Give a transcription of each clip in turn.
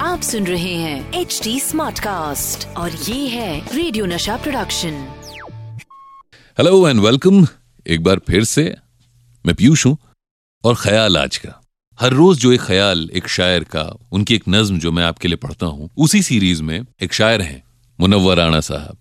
आप सुन रहे हैं एच डी स्मार्ट कास्ट और ये है radio Nasha production hello and welcome एक बार फिर से मैं पीयूष हूँ और ख्याल आज का। हर रोज जो एक ख्याल एक शायर का उनकी एक नज्म जो मैं आपके लिए पढ़ता हूँ उसी सीरीज़ में एक शायर हैं मुनव्वर राणा साहब।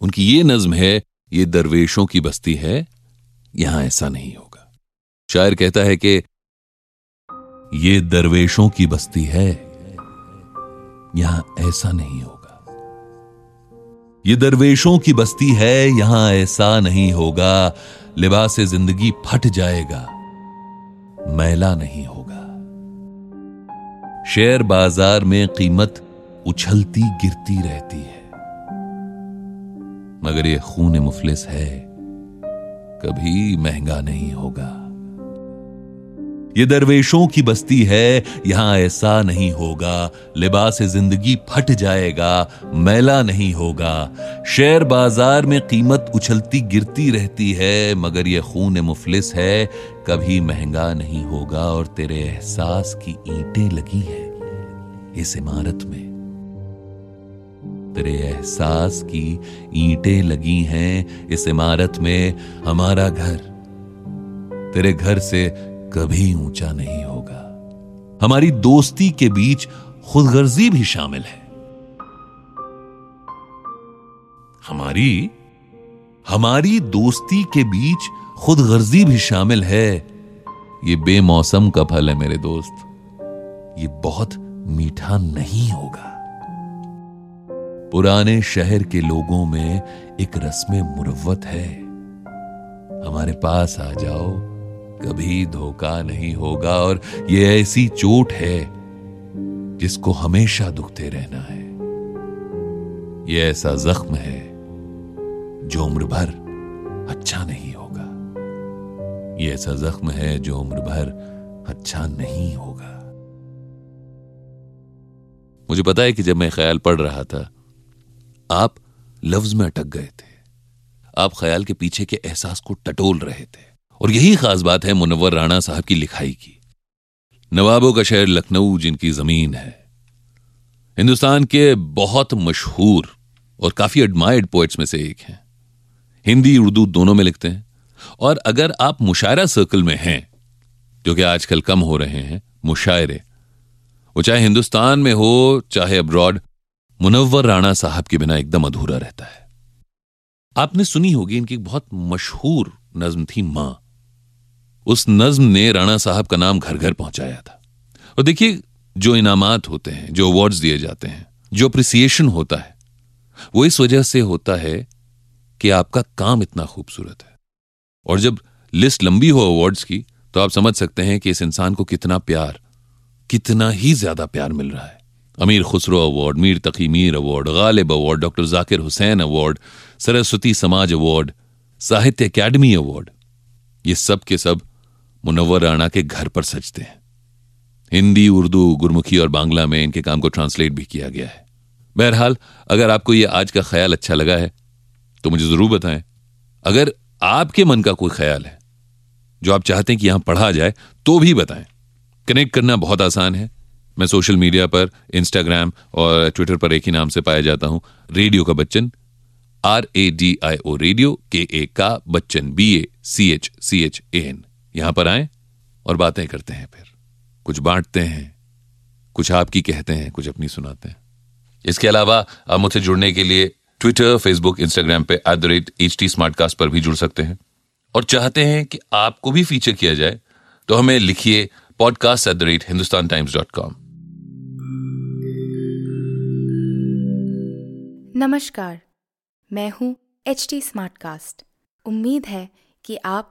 उनकी ये नज्म है ये दरवेशों की बस्ती है यहाँ ऐसा नहीं होगा। शायर कहता है कि ये दरवेशों की बस्ती है, यहाँ ऐसा नहीं होगा। ये दरवेशों की बस्ती है, यहाँ ऐसा नहीं होगा। लिबास ज़िंदगी फट जाएगा, मैला नहीं होगा। शेयर बाज़ार में कीमत उछलती गिरती रहती है। मगर ये खून मुफलिस है, कभी महँगा नहीं होगा। ये दरवेशों की बस्ती है, यहाँ ऐसा नहीं होगा। लिबास ज़िंदगी फट जाएगा, मैला नहीं होगा। शेयर बाज़ार में कीमत उछलती गिरती रहती है, मगर ये खून मुफलिस है, कभी महँगा नहीं होगा और तेरे एहसास की ईंटें लगी हैं इस इमारत में। तेरे एहसास की ईंटें लगी हैं इस इमारत में, हमारा घर, तेरे घर से कभी ऊँचा नहीं होगा। हमारी दोस्ती के बीच खुदगर्जी भी शामिल है। हमारी हमारी दोस्ती के बीच खुदगर्जी भी शामिल है। ये बेमौसम का फल है मेरे दोस्त। ये बहुत मीठा नहीं होगा। पुराने शहर के लोगों में एक रस्म मुरवत है। हमारे पास आ जाओ। कभी धोखा नहीं होगा। और ये ऐसी चोट है जिसको हमेशा दुखते रहना है। ये ऐसा जख्म है जो उम्र भर अच्छा नहीं होगा। ये ऐसा जख्म है जो उम्र भर अच्छा नहीं होगा। मुझे पता है कि जब मैं ख्याल पढ़ रहा था, आप लफ्ज में अटक गए थे। आप ख्याल के पीछे के एहसास को टटोल रहे थे। और यही खास बात है मुनव्वर राणा साहब की लिखाई की। नवाबों का शहर लखनऊ, जिनकी ज़मीन है। हिंदुस्तान के बहुत मशहूर और काफ़ी एडमायर्ड पोइट्स में से एक हैं। हिंदी, उर्दू दोनों में लिखते हैं। और अगर आप मुशायरा सर्कल में हैं, जो कि आजकल कम हो रहे हैं, मुशायरे, वो चाहे हिंदुस्तान में हो, चाहे अब्रॉड मुनव्वर राणा साहब के बिना एकदम अधूरा रहता है। आपने सुनी होगी इनकी बहुत मशहूर नज्म थी माँ। उस नज्म ने राणा साहब का नाम घर घर पहुँचाया था। और देखिए, जो इनामात होते हैं, जो अवार्ड्स दिए जाते हैं, जो अप्रिसिएशन होता है, वो इस वजह से होता है कि आपका काम इतना खूबसूरत है। और जब लिस्ट लंबी हो अवार्ड्स की तो आप समझ सकते हैं कि इस इंसान को कितना प्यार, कितना ही ज़्यादा प्यार मिल रहा है। Amir Khusro award Mir Taqi Mir award Ghalib award doctor Zakir Hussain award Saraswati Samaj award साहित्य एकेडमी अवार्ड ये सब के सब मुनव्वर राणा के घर पर सजते हैं। हिंदी, उर्दू, गुरमुखी और बांग्ला में इनके काम को ट्रांसलेट भी किया गया है। बहरहाल, अगर आपको यह आज का ख्याल अच्छा लगा है तो मुझे ज़रूर बताएँ। अगर आपके मन का कोई ख्याल है, जो आप चाहते हैं कि यहाँ पढ़ा जाए तो भी बताएँ। कनेक्ट करना बहुत आसान है। मैं सोशल मीडिया पर इंस्टाग्राम और ट्विटर पर एक ही नाम से पाया जाता हूँ रेडियो का Bachchan. R A D I O radio के ए का Bachchan B A C H C H A N यहाँ पर आए और बातें करते हैं फिर। कुछ बांटते हैं, कुछ आपकी कहते हैं, कुछ अपनी सुनाते हैं। इसके अलावा आप मुझसे जुड़ने के लिए ट्विटर फेसबुक इंस्टाग्राम पे at the rate H T Smartcast पर भी जुड़ सकते हैं। और चाहते हैं कि आपको भी फीचर किया जाए तो हमें लिखिए podcast at the rate Hindustan Times dot com नमस्कार, मैं हूँ एच टी स्मार्टकास्ट उम्मीद है कि आप